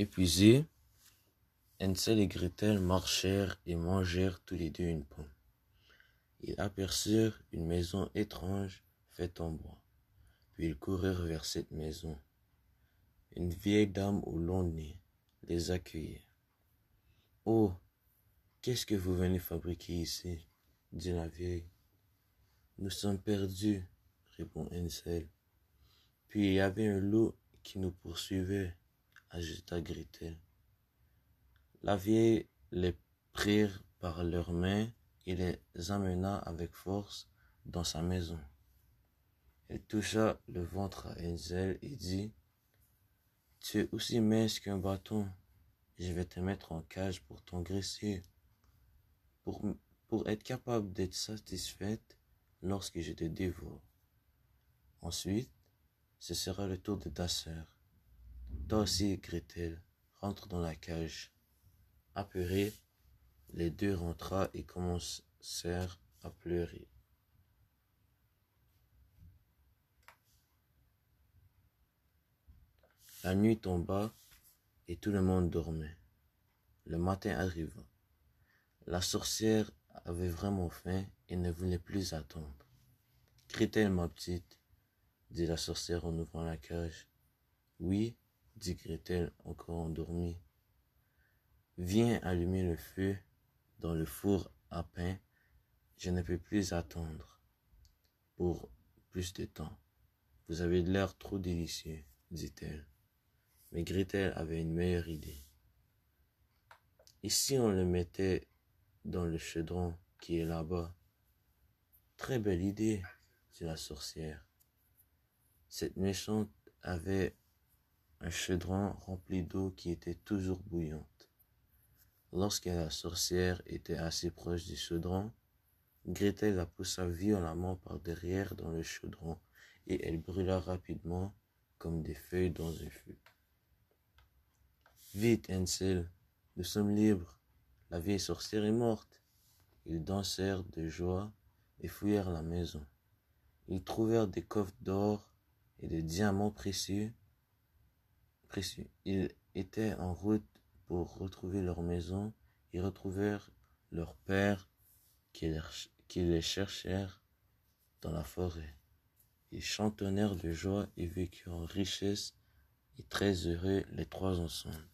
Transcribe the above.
Épuisés, Hansel et Gretel marchèrent et mangèrent tous les deux une pomme. Ils aperçurent une maison étrange faite en bois. Puis ils coururent vers cette maison. Une vieille dame au long nez les accueillit. Oh, qu'est-ce que vous venez fabriquer ici? dit la vieille. Nous sommes perdus, répond Hansel. Puis il y avait un loup qui nous poursuivait, ajouta Gretel. La vieille les prirent par leurs mains et les amena avec force dans sa maison. Elle toucha le ventre à Hansel et dit, Tu es aussi mince qu'un bâton, je vais te mettre en cage pour t'engraisser, pour, pour être capable d'être satisfaite lorsque je te dévore. Ensuite, ce sera le tour de ta sœur. Toi aussi, Gretel, rentre dans la cage. Apeurés, les deux rentra et commencèrent à pleurer. La nuit tomba et tout le monde dormait. Le matin arriva. La sorcière avait vraiment faim et ne voulait plus attendre. Gretel, ma petite, dit la sorcière en ouvrant la cage. Oui, dit Gretel, encore endormie. Viens allumer le feu dans le four à pain. Je ne peux plus attendre pour plus de temps. Vous avez l'air trop délicieux, dit-elle. Mais Gretel avait une meilleure idée. Et si on le mettait dans le chaudron qui est là-bas Très belle idée, dit la sorcière. Cette méchante avait un chaudron rempli d'eau qui était toujours bouillante. Lorsque la sorcière était assez proche du chaudron, Gretel la poussa violemment par derrière dans le chaudron et elle brûla rapidement comme des feuilles dans un feu. Vite, Hansel, nous sommes libres. La vieille sorcière est morte. Ils dansèrent de joie et fouillèrent la maison. Ils trouvèrent des coffres d'or et des diamants précieux. Ils étaient en route pour retrouver leur maison, ils retrouvèrent leur père qui les cherchèrent dans la forêt. Ils chantonnèrent de joie et vécurent en richesse et très heureux les trois ensemble.